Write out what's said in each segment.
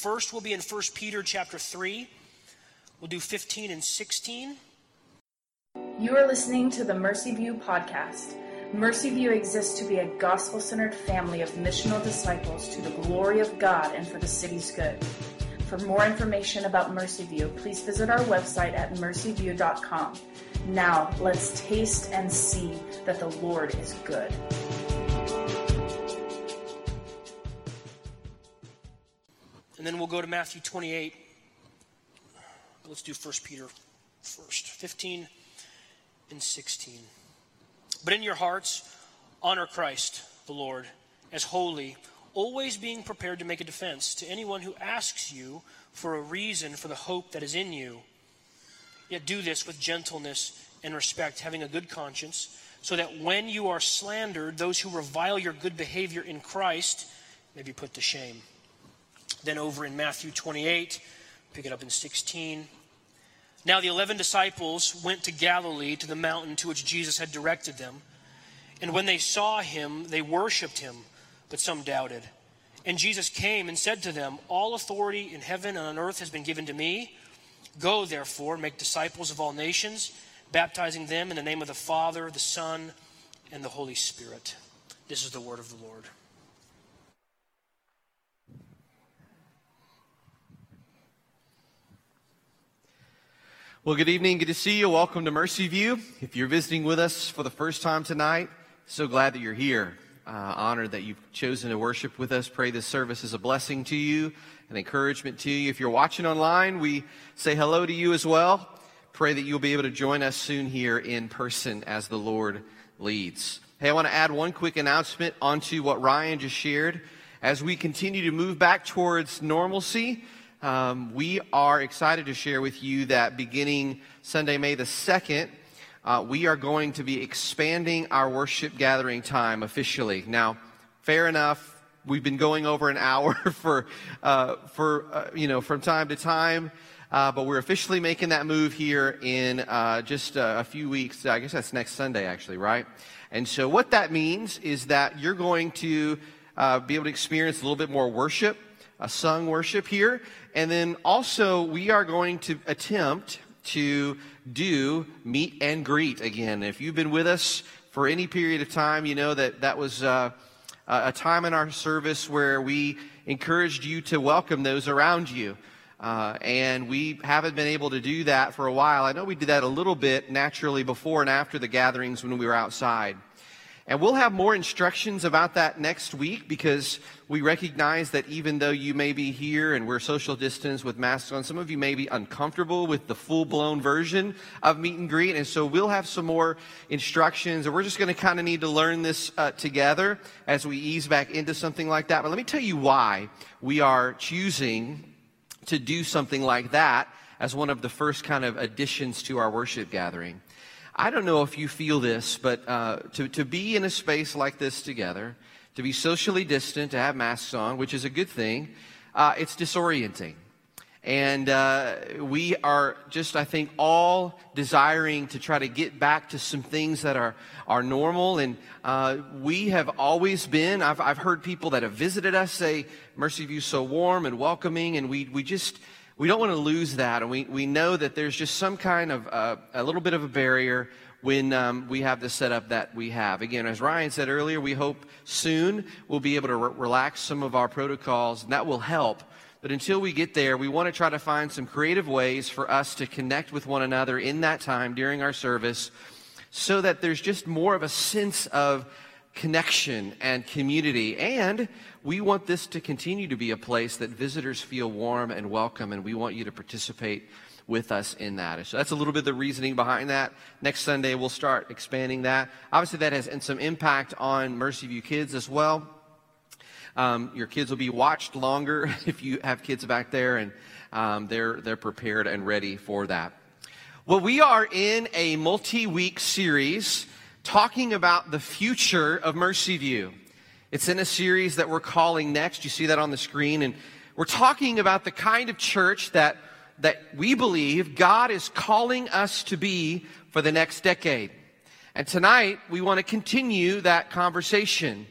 First, we'll be in 1 Peter chapter 3. We'll do 15 and 16. You are listening to the Mercy View podcast. Mercy View exists to be a gospel centered family of missional disciples to the glory of God and for the city's good. For more information about Mercy View, please visit our website at mercyview.com. Now, let's taste and see that the Lord is good. And then we'll go to Matthew 28. Let's do 1 Peter first 15 and 16. But in your hearts, honor Christ, the Lord, as holy, always being prepared to make a defense to anyone who asks you for a reason for the hope that is in you. Yet do this with gentleness and respect, having a good conscience, so that when you are slandered, those who revile your good behavior in Christ may be put to shame. Then over in Matthew 28, pick it up in 16. Now the eleven disciples went to Galilee to the mountain to which Jesus had directed them. And when they saw him, they worshipped him, but some doubted. And Jesus came and said to them, All authority in heaven and on earth has been given to me. Go, therefore, and make disciples of all nations, baptizing them in the name of the Father, the Son, and the Holy Spirit. This is the word of the Lord. Well, good evening. Good to see you. Welcome to Mercy View. If you're visiting with us for the first time tonight, so glad that you're here. Uh, honored that you've chosen to worship with us. Pray this service is a blessing to you, an encouragement to you. If you're watching online, we say hello to you as well. Pray that you'll be able to join us soon here in person as the Lord leads. Hey, I want to add one quick announcement onto what Ryan just shared. As we continue to move back towards normalcy, um, we are excited to share with you that beginning Sunday, May the 2nd, uh, we are going to be expanding our worship gathering time officially. Now, fair enough, we've been going over an hour for, uh, for uh, you know, from time to time. Uh, but we're officially making that move here in uh, just a few weeks. I guess that's next Sunday, actually, right? And so, what that means is that you're going to uh, be able to experience a little bit more worship, a sung worship here. And then also, we are going to attempt to do meet and greet again. If you've been with us for any period of time, you know that that was uh, a time in our service where we encouraged you to welcome those around you. Uh, and we haven't been able to do that for a while. I know we did that a little bit naturally before and after the gatherings when we were outside. And we'll have more instructions about that next week because we recognize that even though you may be here and we're social distance with masks on, some of you may be uncomfortable with the full blown version of meet and greet. And so we'll have some more instructions and we're just going to kind of need to learn this uh, together as we ease back into something like that. But let me tell you why we are choosing to do something like that as one of the first kind of additions to our worship gathering. I don't know if you feel this, but uh, to, to be in a space like this together, to be socially distant, to have masks on, which is a good thing, uh, it's disorienting. And uh, we are just, I think, all desiring to try to get back to some things that are, are normal. And uh, we have always been, I've, I've heard people that have visited us say, Mercy View so warm and welcoming. And we, we just, we don't want to lose that. And we, we know that there's just some kind of uh, a little bit of a barrier when um, we have the setup that we have. Again, as Ryan said earlier, we hope soon we'll be able to re- relax some of our protocols, and that will help. But until we get there, we want to try to find some creative ways for us to connect with one another in that time during our service so that there's just more of a sense of connection and community. And we want this to continue to be a place that visitors feel warm and welcome, and we want you to participate with us in that. So that's a little bit of the reasoning behind that. Next Sunday, we'll start expanding that. Obviously, that has some impact on Mercy View kids as well. Um, your kids will be watched longer if you have kids back there, and um, they're, they're prepared and ready for that. Well, we are in a multi week series talking about the future of Mercy View. It's in a series that we're calling Next. You see that on the screen. And we're talking about the kind of church that, that we believe God is calling us to be for the next decade. And tonight, we want to continue that conversation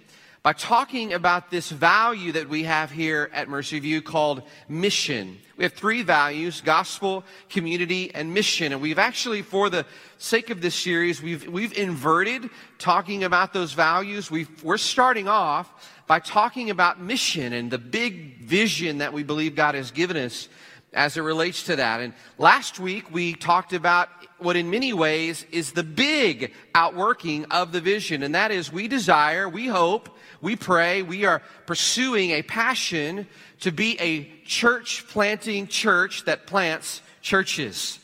by talking about this value that we have here at Mercy View called mission. We have three values gospel, community, and mission. And we've actually, for the sake of this series, we've, we've inverted talking about those values. we we're starting off by talking about mission and the big vision that we believe God has given us as it relates to that. And last week we talked about what in many ways is the big outworking of the vision. And that is we desire, we hope, we pray, we are pursuing a passion to be a church planting church that plants churches.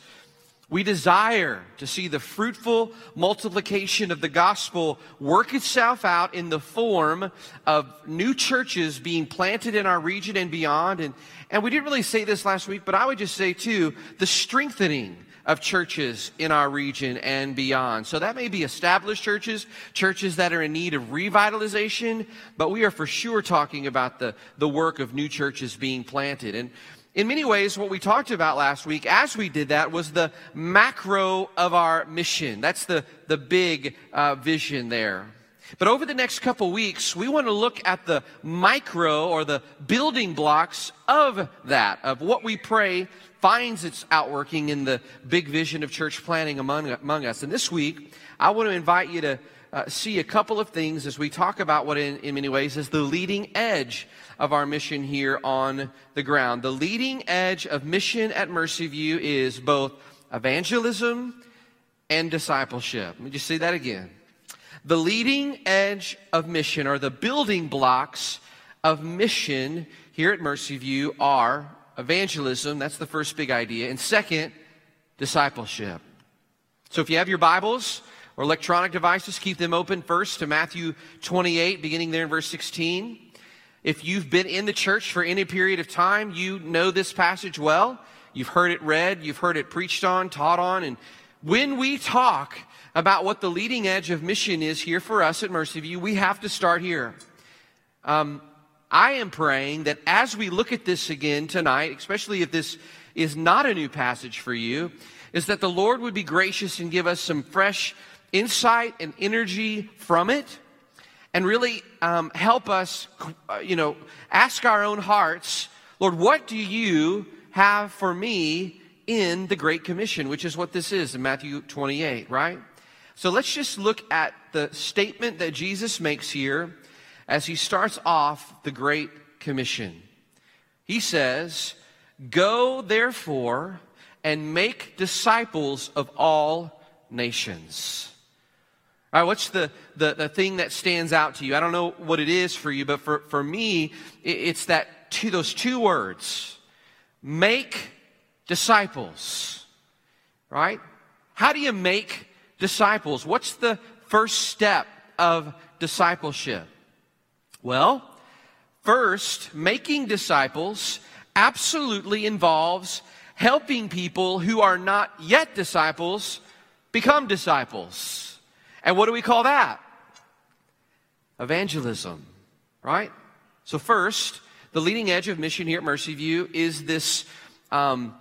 We desire to see the fruitful multiplication of the gospel work itself out in the form of new churches being planted in our region and beyond. And, and we didn't really say this last week, but I would just say too, the strengthening of churches in our region and beyond. So that may be established churches, churches that are in need of revitalization, but we are for sure talking about the, the work of new churches being planted. And in many ways, what we talked about last week as we did that was the macro of our mission. That's the, the big uh, vision there. But over the next couple weeks, we want to look at the micro or the building blocks of that, of what we pray finds its outworking in the big vision of church planting among, among us. And this week, I want to invite you to uh, see a couple of things as we talk about what, in, in many ways, is the leading edge of our mission here on the ground. The leading edge of mission at Mercy View is both evangelism and discipleship. Let me just say that again. The leading edge of mission, or the building blocks of mission here at Mercy View, are evangelism. That's the first big idea. And second, discipleship. So if you have your Bibles or electronic devices, keep them open first to Matthew 28, beginning there in verse 16. If you've been in the church for any period of time, you know this passage well. You've heard it read, you've heard it preached on, taught on, and when we talk about what the leading edge of mission is here for us at Mercy View, we have to start here. Um, I am praying that as we look at this again tonight, especially if this is not a new passage for you, is that the Lord would be gracious and give us some fresh insight and energy from it and really um, help us, uh, you know, ask our own hearts, Lord, what do you have for me in the Great Commission, which is what this is in Matthew 28, right? So let's just look at the statement that Jesus makes here as he starts off the Great Commission. He says, Go therefore and make disciples of all nations. All right, what's the, the, the, thing that stands out to you? I don't know what it is for you, but for, for me, it's that two, those two words make disciples. Right? How do you make disciples? What's the first step of discipleship? Well, first, making disciples absolutely involves helping people who are not yet disciples become disciples. And what do we call that? Evangelism, right? So, first, the leading edge of mission here at Mercy View is this um,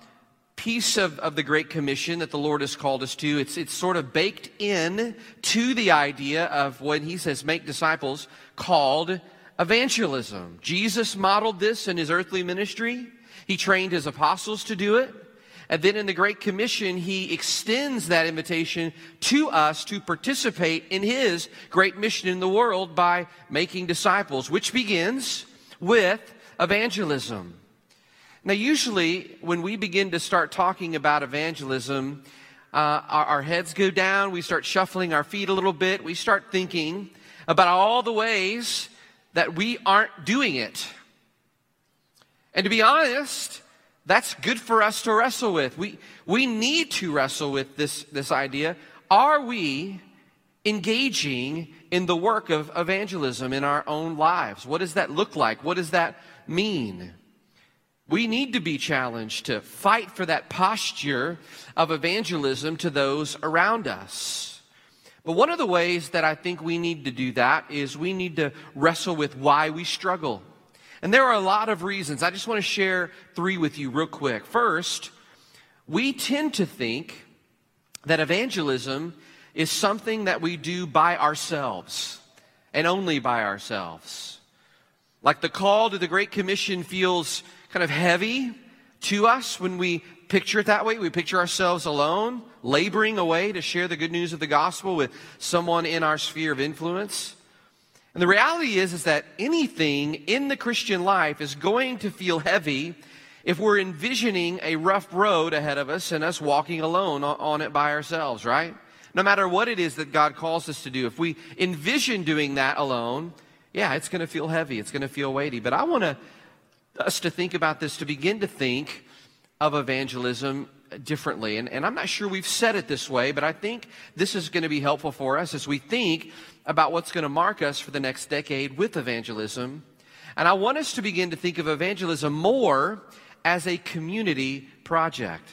piece of, of the Great Commission that the Lord has called us to. It's, it's sort of baked in to the idea of when he says make disciples called evangelism. Jesus modeled this in his earthly ministry. He trained his apostles to do it. And then in the Great Commission, he extends that invitation to us to participate in his great mission in the world by making disciples, which begins with evangelism. Now, usually, when we begin to start talking about evangelism, uh, our, our heads go down, we start shuffling our feet a little bit, we start thinking about all the ways that we aren't doing it. And to be honest, that's good for us to wrestle with. We, we need to wrestle with this, this idea. Are we engaging in the work of evangelism in our own lives? What does that look like? What does that mean? We need to be challenged to fight for that posture of evangelism to those around us. But one of the ways that I think we need to do that is we need to wrestle with why we struggle. And there are a lot of reasons. I just want to share three with you real quick. First, we tend to think that evangelism is something that we do by ourselves. and only by ourselves. Like the call to the Great Commission feels kind of heavy to us when we picture it that way. We picture ourselves alone, laboring away to share the good news of the gospel with someone in our sphere of influence. And the reality is, is that anything in the Christian life is going to feel heavy if we're envisioning a rough road ahead of us and us walking alone on it by ourselves, right? No matter what it is that God calls us to do, if we envision doing that alone, yeah, it's going to feel heavy. It's going to feel weighty. But I want to, us to think about this, to begin to think of evangelism differently. And, and I'm not sure we've said it this way, but I think this is going to be helpful for us as we think about what's going to mark us for the next decade with evangelism. And I want us to begin to think of evangelism more as a community project.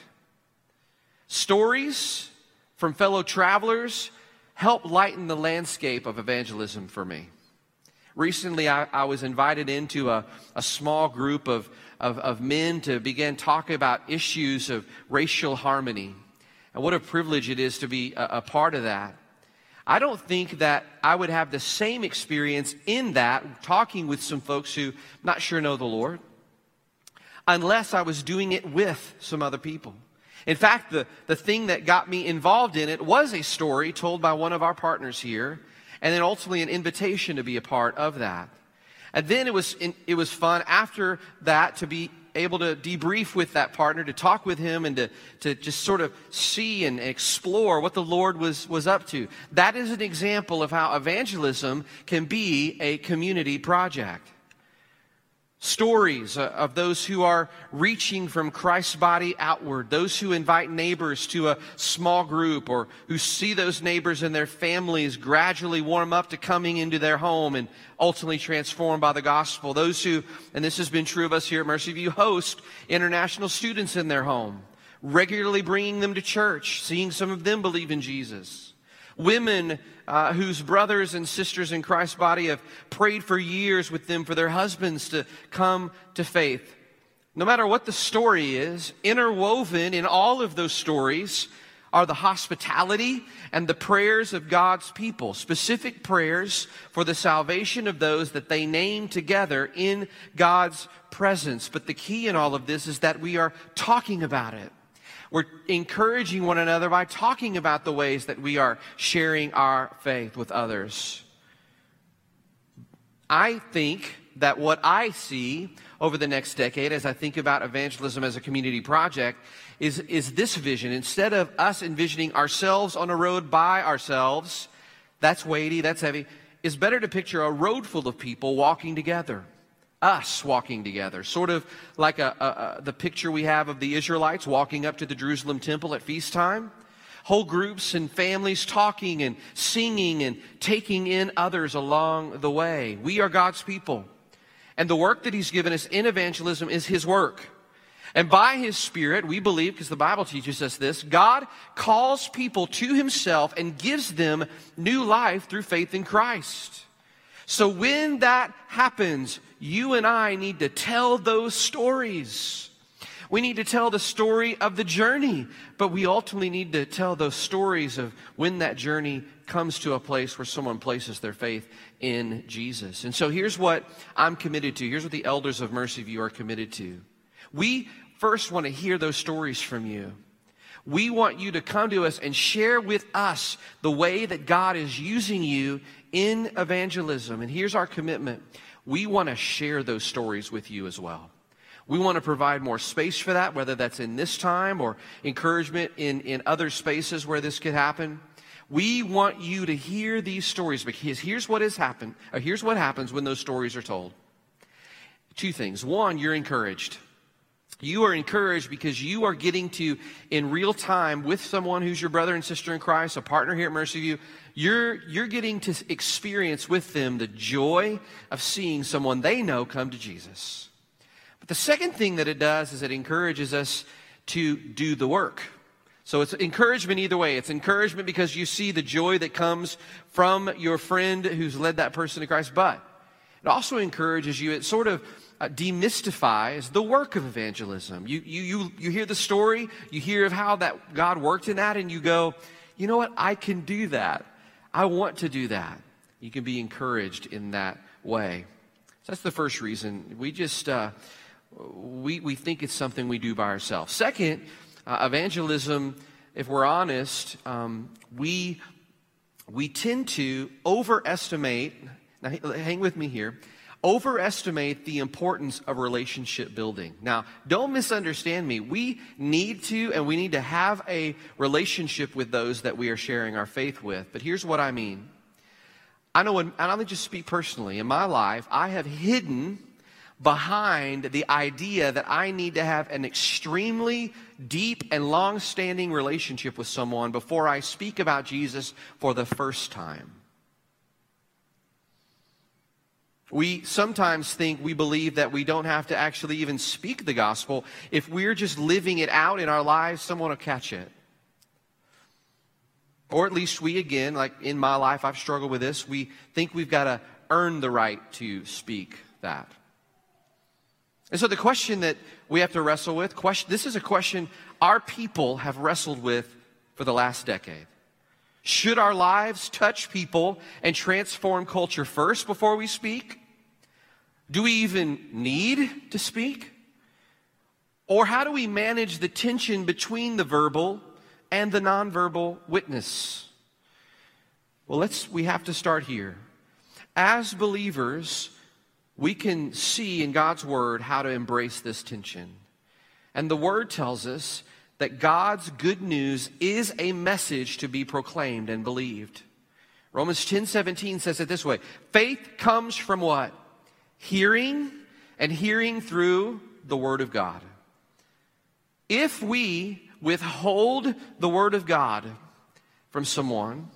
Stories from fellow travelers help lighten the landscape of evangelism for me. Recently, I, I was invited into a, a small group of, of, of men to begin talking about issues of racial harmony. And what a privilege it is to be a, a part of that. I don't think that I would have the same experience in that, talking with some folks who not sure know the Lord unless I was doing it with some other people. In fact, the, the thing that got me involved in it was a story told by one of our partners here, and then ultimately an invitation to be a part of that. And then it was, it was fun after that to be able to debrief with that partner, to talk with him, and to, to just sort of see and explore what the Lord was, was up to. That is an example of how evangelism can be a community project stories of those who are reaching from Christ's body outward, those who invite neighbors to a small group or who see those neighbors and their families gradually warm up to coming into their home and ultimately transformed by the gospel. Those who, and this has been true of us here at Mercy View, host international students in their home, regularly bringing them to church, seeing some of them believe in Jesus women uh, whose brothers and sisters in Christ's body have prayed for years with them for their husbands to come to faith. No matter what the story is, interwoven in all of those stories are the hospitality and the prayers of God's people, specific prayers for the salvation of those that they name together in God's presence. But the key in all of this is that we are talking about it. We're encouraging one another by talking about the ways that we are sharing our faith with others. I think that what I see over the next decade as I think about evangelism as a community project is, is this vision. Instead of us envisioning ourselves on a road by ourselves, that's weighty, that's heavy, is better to picture a road full of people walking together us walking together, sort of like a, a, a, the picture we have of the Israelites walking up to the Jerusalem temple at feast time. Whole groups and families talking and singing and taking in others along the way. We are God's people. And the work that He's given us in evangelism is His work. And by His Spirit, we believe, because the Bible teaches us this, God calls people to Himself and gives them new life through faith in Christ. So when that happens, you and I need to tell those stories. We need to tell the story of the journey, but we ultimately need to tell those stories of when that journey comes to a place where someone places their faith in Jesus. And so here's what I'm committed to. Here's what the elders of Mercy View are committed to. We first want to hear those stories from you. We want you to come to us and share with us the way that God is using you in evangelism. And here's our commitment we want to share those stories with you as well. We want to provide more space for that, whether that's in this time or encouragement in, in other spaces where this could happen. We want you to hear these stories because here's what has happened, or here's what happens when those stories are told. Two things. One, you're encouraged. You are encouraged because you are getting to, in real time, with someone who's your brother and sister in Christ, a partner here at Mercy View, you're, you're getting to experience with them the joy of seeing someone they know come to Jesus. But the second thing that it does is it encourages us to do the work. So it's encouragement either way. It's encouragement because you see the joy that comes from your friend who's led that person to Christ, but it also encourages you. It sort of uh, demystifies the work of evangelism. You, you, you, you hear the story, you hear of how that God worked in that, and you go, you know what? I can do that. I want to do that. You can be encouraged in that way. So that's the first reason. We just, uh, we, we think it's something we do by ourselves. Second, uh, evangelism, if we're honest, um, we, we tend to overestimate, now hang with me here, overestimate the importance of relationship building. Now, don't misunderstand me. We need to and we need to have a relationship with those that we are sharing our faith with. But here's what I mean. I know, and I'm just speak personally. In my life, I have hidden behind the idea that I need to have an extremely deep and long standing relationship with someone before I speak about Jesus for the first time. We sometimes think we believe that we don't have to actually even speak the gospel. If we're just living it out in our lives, someone will catch it. Or at least we, again, like in my life, I've struggled with this. We think we've got to earn the right to speak that. And so the question that we have to wrestle with, question, this is a question our people have wrestled with for the last decade. Should our lives touch people and transform culture first before we speak? Do we even need to speak? Or how do we manage the tension between the verbal and the nonverbal witness? Well, let's we have to start here. As believers, we can see in God's word how to embrace this tension. And the word tells us that God's good news is a message to be proclaimed and believed. Romans 10 17 says it this way faith comes from what? Hearing, and hearing through the Word of God. If we withhold the Word of God from someone,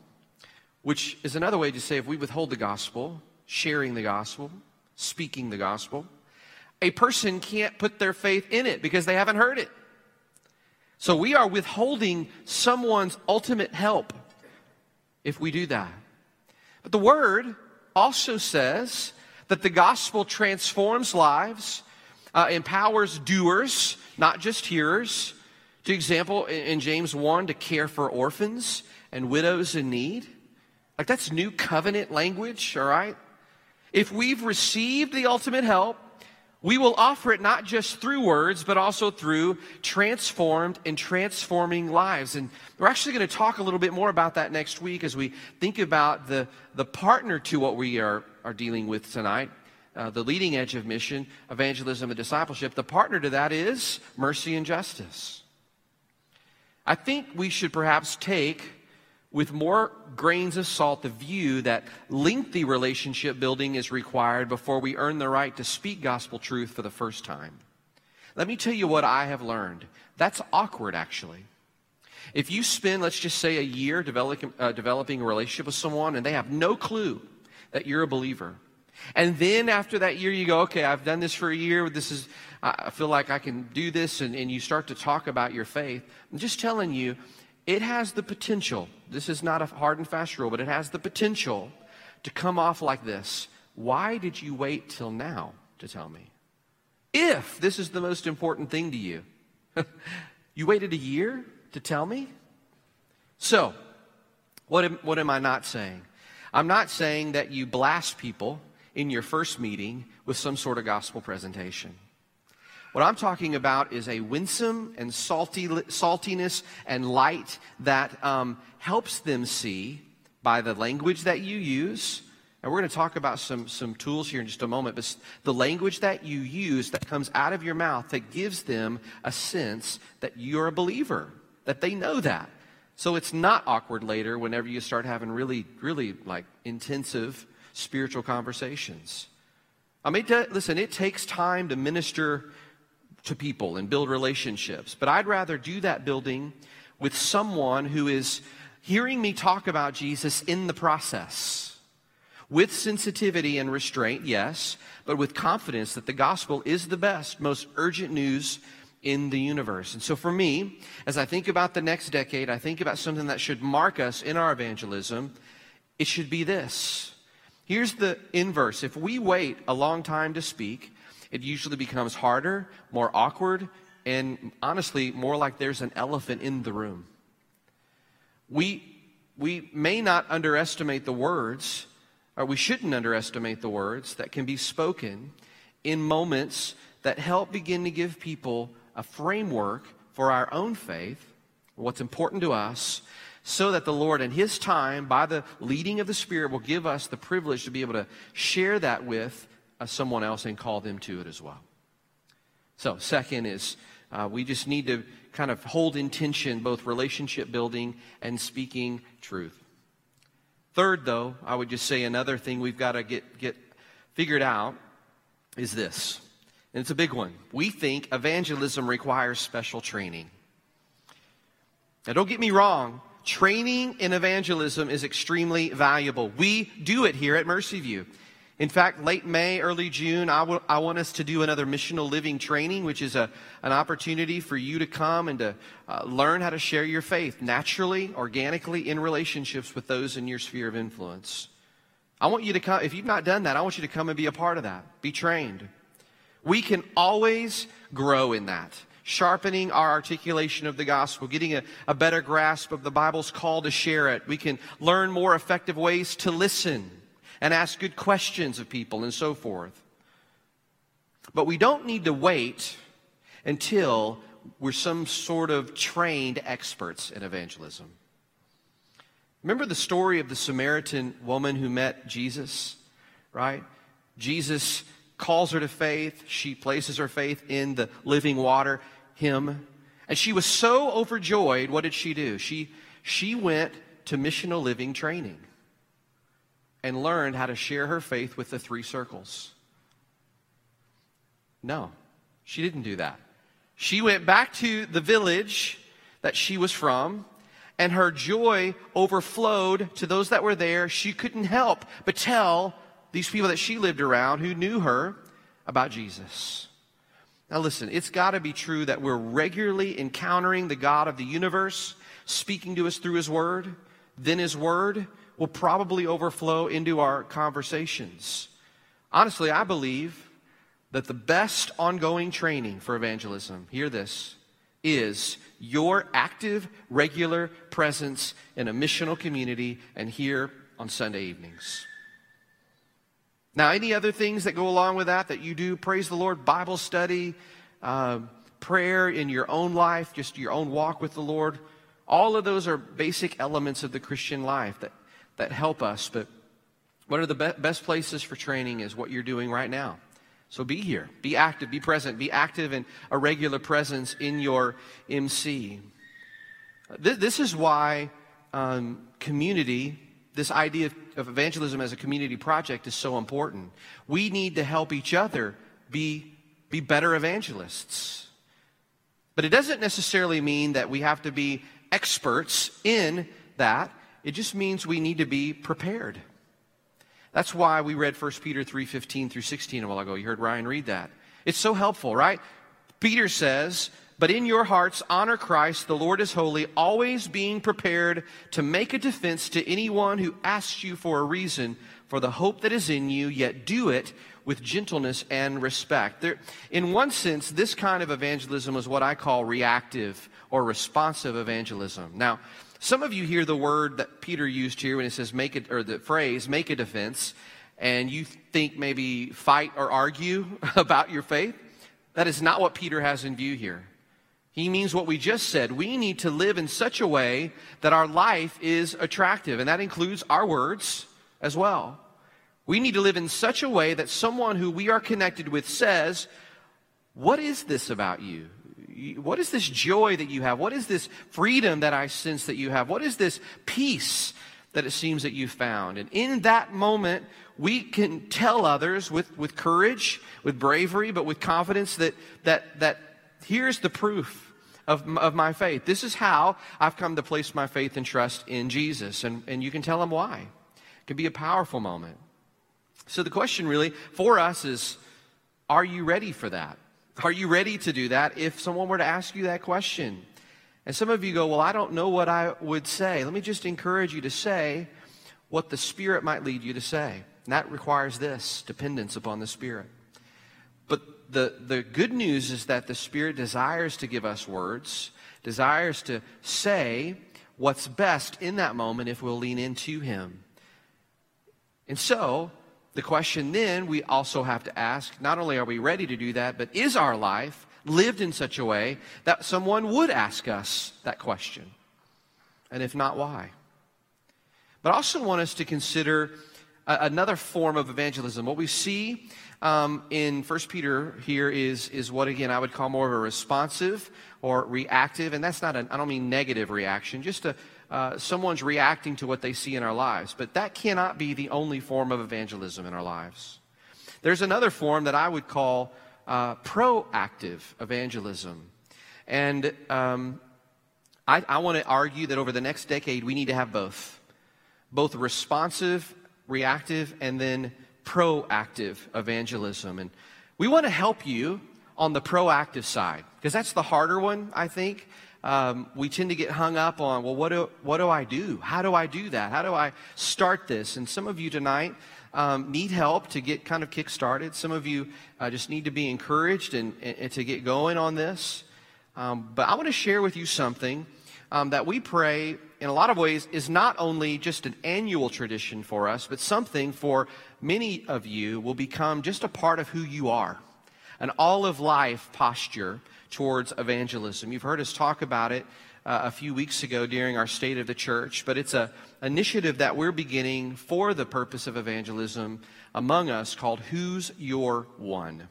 which is another way to say if we withhold the gospel, sharing the gospel, speaking the gospel, a person can't put their faith in it because they haven't heard it. So we are withholding someone's ultimate help if we do that. But the word also says that the gospel transforms lives, uh, empowers doers, not just hearers. To example, in James 1, to care for orphans and widows in need. Like that's new covenant language, all right? If we've received the ultimate help, we will offer it not just through words, but also through transformed and transforming lives. And we're actually going to talk a little bit more about that next week as we think about the, the partner to what we are, are dealing with tonight. Uh, the leading edge of mission, evangelism, and discipleship. The partner to that is mercy and justice. I think we should perhaps take with more grains of salt the view that lengthy relationship building is required before we earn the right to speak gospel truth for the first time. Let me tell you what I have learned. That's awkward, actually. If you spend, let's just say, a year developing, uh, developing a relationship with someone and they have no clue that you're a believer, and then after that year, you go, okay, I've done this for a year. This is, I feel like I can do this. And, and you start to talk about your faith. I'm just telling you, it has the potential, this is not a hard and fast rule, but it has the potential to come off like this. Why did you wait till now to tell me? If this is the most important thing to you, you waited a year to tell me? So, what am, what am I not saying? I'm not saying that you blast people in your first meeting with some sort of gospel presentation. What I'm talking about is a winsome and salty, saltiness and light that um, helps them see by the language that you use. And we're going to talk about some, some tools here in just a moment, but the language that you use that comes out of your mouth that gives them a sense that you're a believer, that they know that. So it's not awkward later whenever you start having really, really like intensive spiritual conversations. I mean, listen, it takes time to minister to people and build relationships. But I'd rather do that building with someone who is hearing me talk about Jesus in the process. With sensitivity and restraint, yes, but with confidence that the gospel is the best, most urgent news in the universe. And so for me, as I think about the next decade, I think about something that should mark us in our evangelism. It should be this. Here's the inverse. If we wait a long time to speak, it usually becomes harder, more awkward, and honestly, more like there's an elephant in the room. We, we may not underestimate the words or we shouldn't underestimate the words that can be spoken in moments that help begin to give people a framework for our own faith, what's important to us, so that the Lord, in His time, by the leading of the Spirit, will give us the privilege to be able to share that with someone else and call them to it as well. So, second is uh, we just need to kind of hold in tension both relationship building and speaking truth. Third, though, I would just say another thing we've got to get, get figured out is this. And it's a big one. We think evangelism requires special training. Now, don't get me wrong, training in evangelism is extremely valuable. We do it here at Mercy View. In fact, late May, early June, I, w- I want us to do another missional living training, which is a, an opportunity for you to come and to uh, learn how to share your faith naturally, organically, in relationships with those in your sphere of influence. I want you to come, if you've not done that, I want you to come and be a part of that. Be trained. We can always grow in that. Sharpening our articulation of the gospel, getting a, a better grasp of the Bible's call to share it. We can learn more effective ways to listen and ask good questions of people and so forth. But we don't need to wait until we're some sort of trained experts in evangelism. Remember the story of the Samaritan woman who met Jesus, right? Jesus calls her to faith. She places her faith in the living water, Him. And she was so overjoyed. What did she do? She, she went to missional living training and learned how to share her faith with the three circles. No, she didn't do that. She went back to the village that she was from, and her joy overflowed to those that were there. She couldn't help but tell these people that she lived around who knew her about Jesus. Now, listen, it's got to be true that we're regularly encountering the God of the universe, speaking to us through His Word. Then His Word will probably overflow into our conversations. Honestly, I believe that the best ongoing training for evangelism, hear this, is your active, regular presence in a missional community and here on Sunday evenings. Now, any other things that go along with that that you do, praise the Lord, Bible study, uh, prayer in your own life, just your own walk with the Lord, all of those are basic elements of the Christian life that that help us. But one of the be- best places for training is what you're doing right now. So be here, be active, be present, be active in a regular presence in your MC. This, this is why um, community, this idea of, of evangelism as a community project is so important. We need to help each other be, be better evangelists. But it doesn't necessarily mean that we have to be experts in that. It just means we need to be prepared. That's why we read 1 Peter 3:15 through 16 a while ago. You heard Ryan read that. It's so helpful, right? Peter says, "But in your hearts honor Christ, the Lord is holy, always being prepared to make a defense to anyone who asks you for a reason for the hope that is in you, yet do it with gentleness and respect." There, in one sense, this kind of evangelism is what I call reactive or responsive evangelism. Now, some of you hear the word that Peter used here when it says make it, or the phrase make a defense, and you think maybe fight or argue about your faith. That is not what Peter has in view here. He means what we just said. We need to live in such a way that our life is attractive, and that includes our words as well. We need to live in such a way that someone who we are connected with says, What is this about you? What is this joy that you have? What is this freedom that I sense that you have? What is this peace that it seems that you found? And in that moment, we can tell others with, with courage, with bravery, but with confidence that, that, that here's the proof of, of my faith. This is how I've come to place my faith and trust in Jesus. And, and you can tell them why. It can be a powerful moment. So the question really for us is, are you ready for that? Are you ready to do that if someone were to ask you that question? And some of you go, Well, I don't know what I would say. Let me just encourage you to say what the Spirit might lead you to say. And that requires this dependence upon the Spirit. But the, the good news is that the Spirit desires to give us words, desires to say what's best in that moment if we'll lean into Him. And so, the question then we also have to ask not only are we ready to do that, but is our life lived in such a way that someone would ask us that question? And if not, why? But I also want us to consider a- another form of evangelism. What we see um, in 1 Peter here is, is what, again, I would call more of a responsive or reactive. And that's not, an, I don't mean negative reaction, just a, uh, someone's reacting to what they see in our lives. But that cannot be the only form of evangelism in our lives. There's another form that I would call uh, proactive evangelism. And um, I, I want to argue that over the next decade, we need to have both both responsive, reactive, and then proactive evangelism. And we want to help you on the proactive side because that's the harder one, I think. Um, we tend to get hung up on, well, what do, what do I do? How do I do that? How do I start this? And some of you tonight um, need help to get kind of kick started. Some of you uh, just need to be encouraged and, and, to get going on this. Um, but I want to share with you something um, that we pray in a lot of ways is not only just an annual tradition for us, but something for many of you will become just a part of who you are, an all of life posture towards evangelism. You've heard us talk about it uh, a few weeks ago during our State of the Church, but it's an initiative that we're beginning for the purpose of evangelism among us called Who's Your One?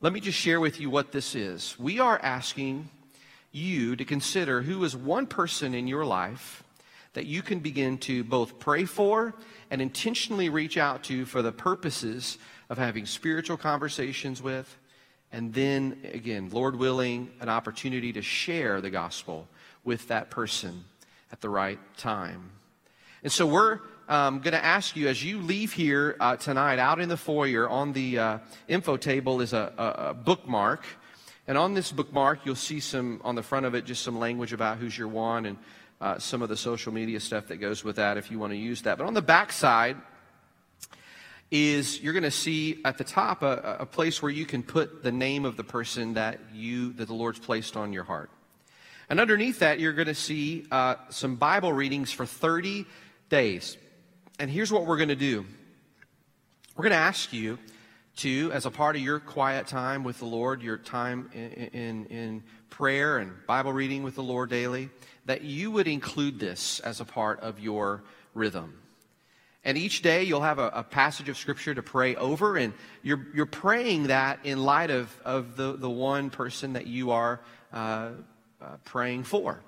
Let me just share with you what this is. We are asking you to consider who is one person in your life that you can begin to both pray for and intentionally reach out to for the purposes of having spiritual conversations with, and then again, Lord willing, an opportunity to share the gospel with that person at the right time. And so we're um, going to ask you as you leave here uh, tonight out in the foyer on the uh, info table is a, a, a bookmark and on this bookmark, you'll see some, on the front of it, just some language about who's your one and uh, some of the social media stuff that goes with that if you want to use that. But on the back side is you're going to see at the top a, a place where you can put the name of the person that you, that the Lord's placed on your heart. And underneath that, you're going to see uh, some Bible readings for 30 days. And here's what we're going to do. We're going to ask you to, as a part of your quiet time with the Lord, your time in, in, in, prayer and Bible reading with the Lord daily, that you would include this as a part of your rhythm. And each day you'll have a, a, passage of Scripture to pray over, and you're, you're praying that in light of, of the, the one person that you are uh, uh, praying for.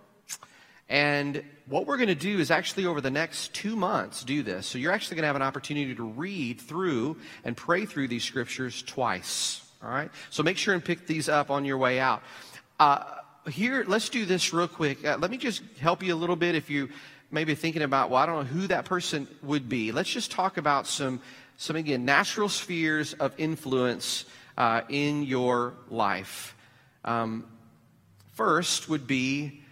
And what we're going to do is actually over the next two months do this. So you're actually going to have an opportunity to read through and pray through these scriptures twice. All right? So make sure and pick these up on your way out. Uh, here, let's do this real quick. Uh, let me just help you a little bit if you maybe thinking about, well, I don't know who that person would be. Let's just talk about some, some again, natural spheres of influence uh, in your life. Um, first would be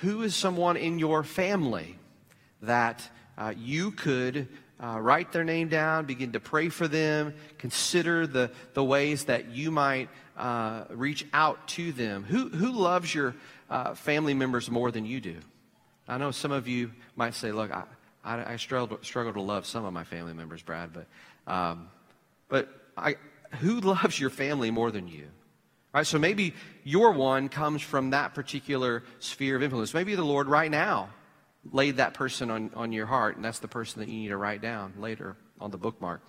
who is someone in your family that uh, you could uh, write their name down, begin to pray for them, consider the, the ways that you might uh, reach out to them. Who, who loves your uh, family members more than you do? I know some of you might say, look, I, I, I struggle, struggle to love some of my family members, Brad, but, um, but I, who loves your family more than you? Right? So maybe your one comes from that particular sphere of influence. Maybe the Lord right now laid that person on, on your heart, and that's the person that you need to write down later on the bookmark.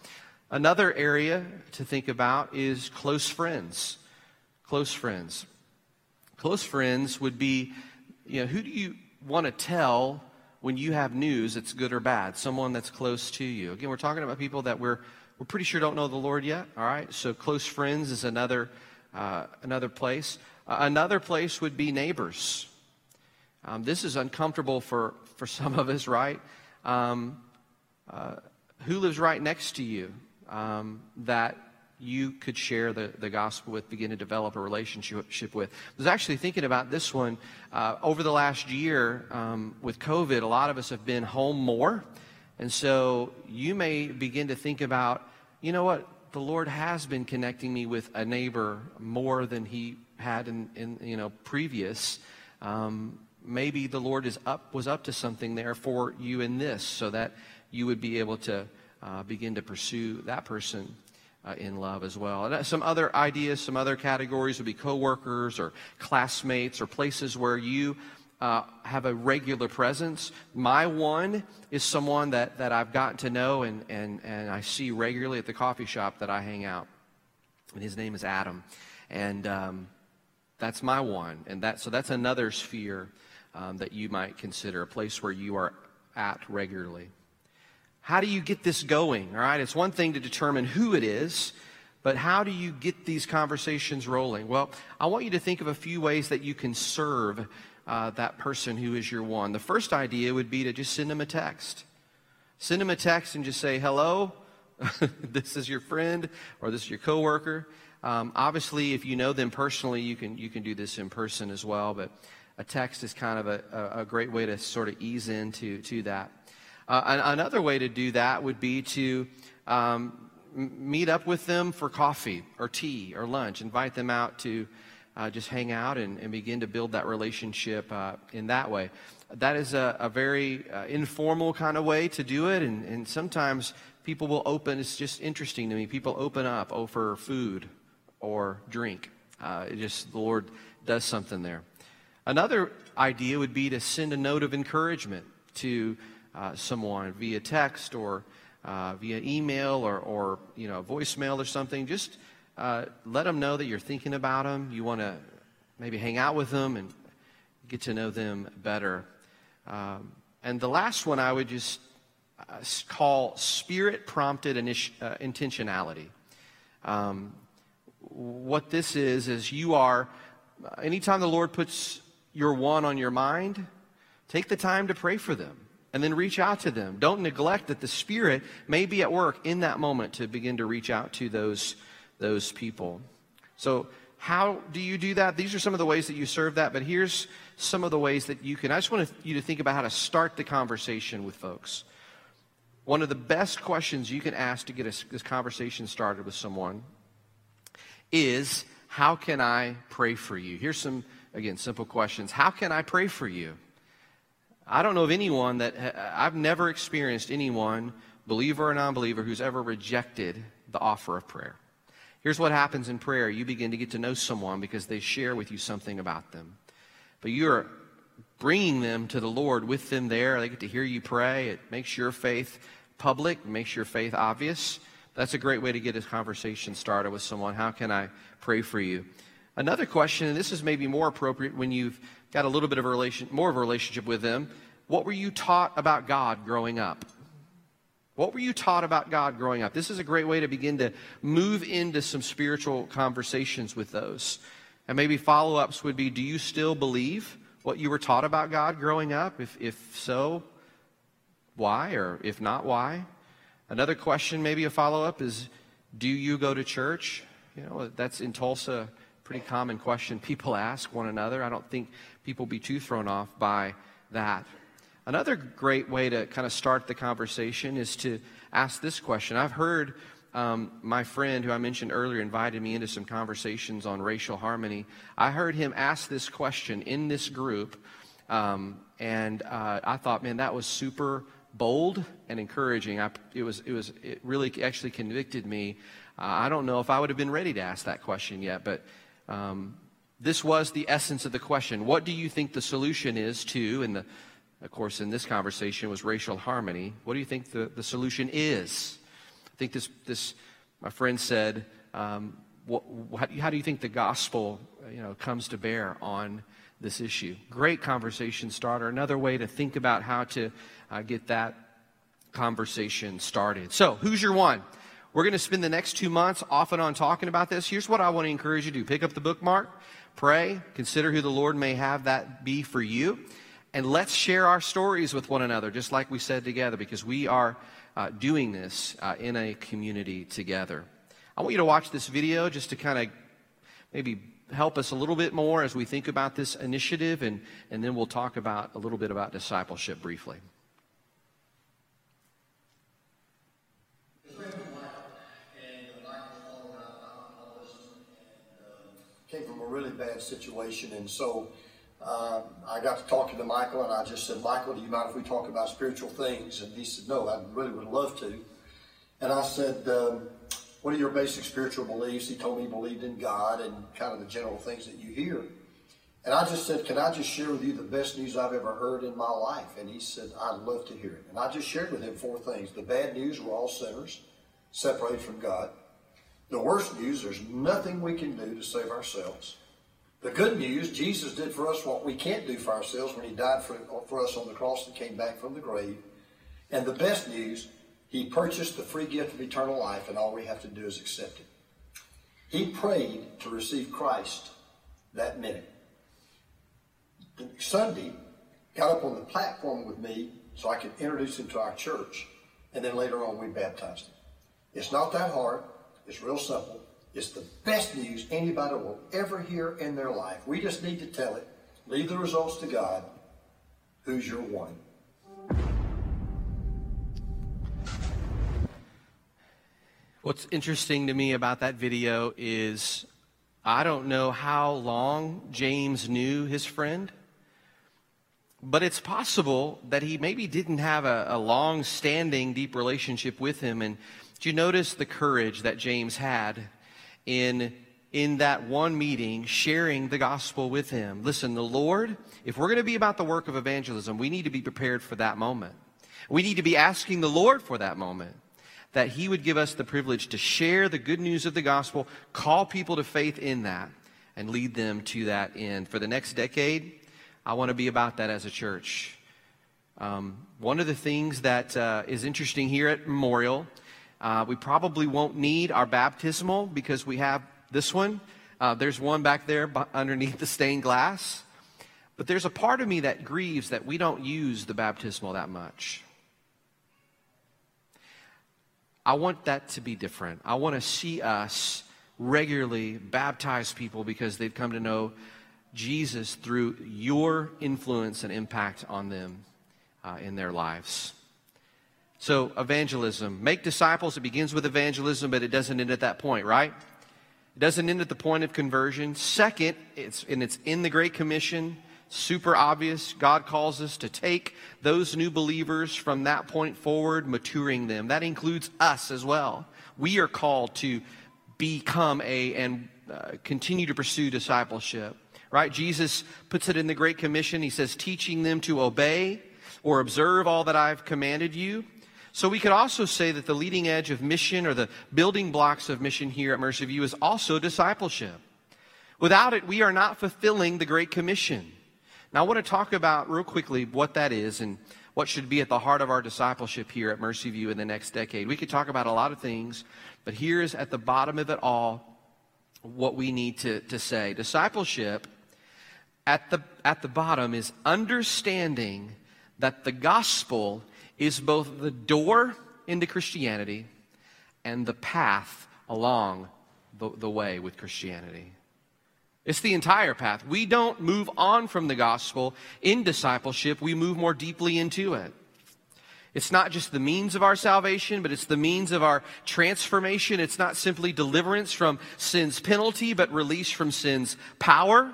Another area to think about is close friends. Close friends. Close friends would be, you know, who do you want to tell when you have news that's good or bad? Someone that's close to you. Again, we're talking about people that we're, we're pretty sure don't know the Lord yet, all right? So close friends is another uh, another place. Uh, another place would be neighbors. Um, this is uncomfortable for, for some of us, right? Um, uh, who lives right next to you um, that you could share the, the gospel with, begin to develop a relationship with. I was actually thinking about this one. Uh, over the last year um, with COVID, a lot of us have been home more. And so you may begin to think about, you know what, the Lord has been connecting me with a neighbor more than he had in, in you know previous. Um, maybe the Lord is up was up to something there for you in this, so that you would be able to uh, begin to pursue that person uh, in love as well. And uh, some other ideas, some other categories would be coworkers or classmates or places where you uh, have a regular presence. My one is someone that, that I've gotten to know and, and, and I see regularly at the coffee shop that I hang out. And his name is Adam. And um, that's my one. And that, so that's another sphere um, that you might consider, a place where you are at regularly. How do you get this going? All right, it's one thing to determine who it is, but how do you get these conversations rolling? Well, I want you to think of a few ways that you can serve uh, that person who is your one. The first idea would be to just send them a text. Send them a text and just say, hello, this is your friend or this is your coworker. Um, obviously, if you know them personally, you can, you can do this in person as well, but a text is kind of a, a, a great way to sort of ease into to that. Uh, another way to do that would be to um, meet up with them for coffee or tea or lunch, invite them out to uh, just hang out and, and, begin to build that relationship uh, in that way. That is a, a very uh, informal kind of way to do it, and, and, sometimes people will open. It's just interesting to me. People open up over food or drink. Uh, it just the Lord does something there. Another idea would be to send a note of encouragement to uh, someone via text or uh, via email or, or you know voicemail or something. Just uh, let them know that you're thinking about them. You want to maybe hang out with them and get to know them better. Um, and the last one I would just uh, call spirit prompted initi- uh, intentionality. Um, what this is, is you are, anytime the Lord puts your one on your mind, take the time to pray for them and then reach out to them. Don't neglect that the Spirit may be at work in that moment to begin to reach out to those, those people. So, how do you do that? These are some of the ways that you serve that, but here's some of the ways that you can. I just want you to think about how to start the conversation with folks. One of the best questions you can ask to get a, this conversation started with someone is, How can I pray for you? Here's some, again, simple questions. How can I pray for you? I don't know of anyone that I've never experienced anyone, believer or non believer, who's ever rejected the offer of prayer. Here's what happens in prayer you begin to get to know someone because they share with you something about them. But you're bringing them to the Lord with them there. They get to hear you pray. It makes your faith public, makes your faith obvious. That's a great way to get a conversation started with someone. How can I pray for you? Another question, and this is maybe more appropriate when you've got a little bit of a relation, more of a relationship with them. What were you taught about God growing up? What were you taught about God growing up? This is a great way to begin to move into some spiritual conversations with those. And maybe follow ups would be Do you still believe what you were taught about God growing up? If, if so, why? Or if not, why? Another question, maybe a follow up, is Do you go to church? You know, that's in Tulsa pretty common question people ask one another. I don't think people be too thrown off by that. Another great way to kind of start the conversation is to ask this question. I've heard um, my friend who I mentioned earlier invited me into some conversations on racial harmony. I heard him ask this question in this group, um, and uh, I thought, man, that was super bold and encouraging. I, it was, it was, it really actually convicted me. Uh, I don't know if I would have been ready to ask that question yet, but um, this was the essence of the question. What do you think the solution is to, and the, of course, in this conversation was racial harmony. What do you think the, the solution is? I think this, this my friend said, um, what, what, how do you think the gospel you know, comes to bear on this issue? Great conversation starter. Another way to think about how to uh, get that conversation started. So, who's your one? We're going to spend the next two months off and on talking about this. Here's what I want to encourage you to do pick up the bookmark, pray, consider who the Lord may have that be for you, and let's share our stories with one another, just like we said together, because we are uh, doing this uh, in a community together. I want you to watch this video just to kind of maybe help us a little bit more as we think about this initiative, and, and then we'll talk about a little bit about discipleship briefly. came from a really bad situation, and so uh, I got to talking to Michael, and I just said, Michael, do you mind if we talk about spiritual things? And he said, No, I really would love to. And I said, um, What are your basic spiritual beliefs? He told me he believed in God and kind of the general things that you hear. And I just said, Can I just share with you the best news I've ever heard in my life? And he said, I'd love to hear it. And I just shared with him four things. The bad news, we're all sinners, separated from God. The worst news, there's nothing we can do to save ourselves. The good news, Jesus did for us what we can't do for ourselves when he died for, for us on the cross and came back from the grave. And the best news, he purchased the free gift of eternal life, and all we have to do is accept it. He prayed to receive Christ that minute. Sunday, got up on the platform with me so I could introduce him to our church, and then later on we baptized him. It's not that hard. It's real simple. It's the best news anybody will ever hear in their life. We just need to tell it. Leave the results to God. Who's your one? What's interesting to me about that video is I don't know how long James knew his friend, but it's possible that he maybe didn't have a, a long standing, deep relationship with him. And do you notice the courage that James had in, in that one meeting sharing the gospel with him? Listen, the Lord, if we're going to be about the work of evangelism, we need to be prepared for that moment. We need to be asking the Lord for that moment that He would give us the privilege to share the good news of the gospel, call people to faith in that, and lead them to that end. For the next decade, I want to be about that as a church. Um, one of the things that uh, is interesting here at Memorial, uh, we probably won't need our baptismal because we have this one. Uh, there's one back there underneath the stained glass. But there's a part of me that grieves that we don't use the baptismal that much. I want that to be different. I want to see us regularly baptize people because they've come to know Jesus through your influence and impact on them uh, in their lives. So, evangelism. Make disciples. It begins with evangelism, but it doesn't end at that point, right? It doesn't end at the point of conversion. Second, it's, and it's in the Great Commission super obvious. God calls us to take those new believers from that point forward, maturing them. That includes us as well. We are called to become a and uh, continue to pursue discipleship. Right? Jesus puts it in the Great Commission. He says, teaching them to obey or observe all that I've commanded you. So we could also say that the leading edge of mission or the building blocks of mission here at Mercy View is also discipleship. Without it, we are not fulfilling the Great Commission. Now, I want to talk about real quickly what that is and what should be at the heart of our discipleship here at Mercy View in the next decade. We could talk about a lot of things, but here's at the bottom of it all what we need to, to say. Discipleship at the, at the bottom is understanding that the gospel is both the door into Christianity and the path along the, the way with Christianity. It's the entire path. We don't move on from the gospel in discipleship, we move more deeply into it. It's not just the means of our salvation, but it's the means of our transformation. It's not simply deliverance from sin's penalty, but release from sin's power.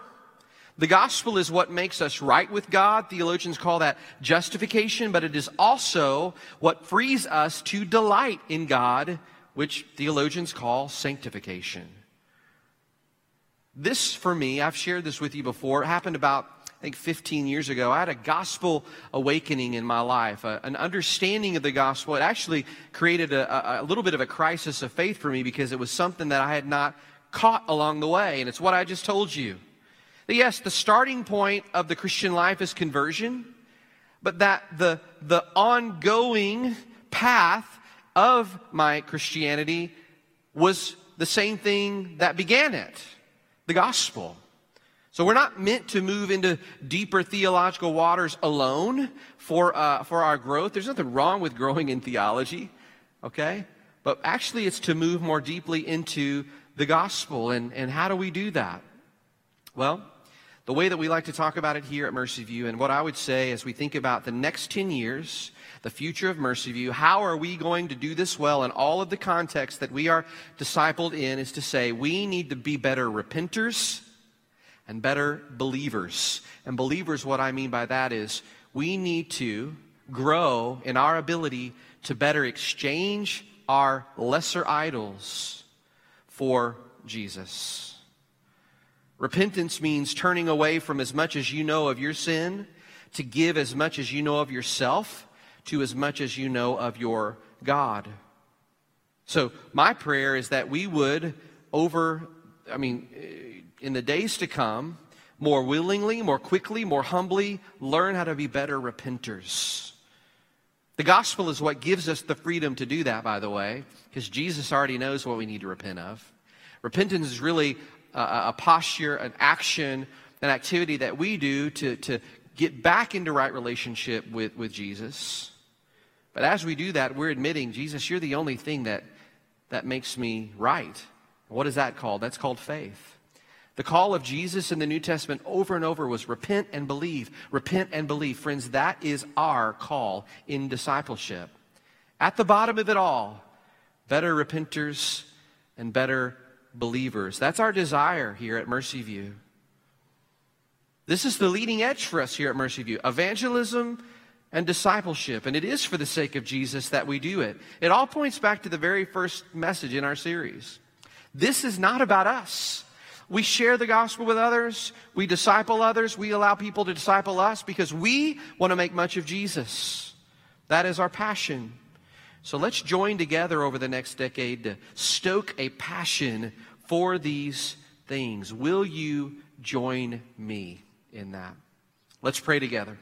The gospel is what makes us right with God. Theologians call that justification, but it is also what frees us to delight in God, which theologians call sanctification. This, for me, I've shared this with you before. It happened about, I think, 15 years ago. I had a gospel awakening in my life, a, an understanding of the gospel. It actually created a, a, a little bit of a crisis of faith for me because it was something that I had not caught along the way. And it's what I just told you. That yes, the starting point of the Christian life is conversion, but that the, the ongoing path of my Christianity was the same thing that began it the gospel. So we're not meant to move into deeper theological waters alone for, uh, for our growth. There's nothing wrong with growing in theology, okay? But actually, it's to move more deeply into the gospel. And, and how do we do that? Well, the way that we like to talk about it here at Mercy View, and what I would say as we think about the next 10 years, the future of Mercy View, how are we going to do this well in all of the context that we are discipled in is to say we need to be better repenters and better believers. And believers, what I mean by that is we need to grow in our ability to better exchange our lesser idols for Jesus. Repentance means turning away from as much as you know of your sin to give as much as you know of yourself to as much as you know of your God. So, my prayer is that we would, over, I mean, eh, in the days to come, more willingly, more quickly, more humbly, learn how to be better repenters. The gospel is what gives us the freedom to do that, by the way, because Jesus already knows what we need to repent of. Repentance is really a, a posture, an action, an activity that we do to, to get back into right relationship with, with Jesus. But as we do that, we're admitting, Jesus, you're the only thing that, that makes me right. What is that called? That's called faith. The call of Jesus in the New Testament over and over was repent and believe. Repent and believe. Friends, that is our call in discipleship. At the bottom of it all, better repenters and better believers. That's our desire here at Mercy View. This is the leading edge for us here at Mercy View evangelism and discipleship. And it is for the sake of Jesus that we do it. It all points back to the very first message in our series. This is not about us. We share the gospel with others. We disciple others. We allow people to disciple us because we want to make much of Jesus. That is our passion. So let's join together over the next decade to stoke a passion for these things. Will you join me in that? Let's pray together.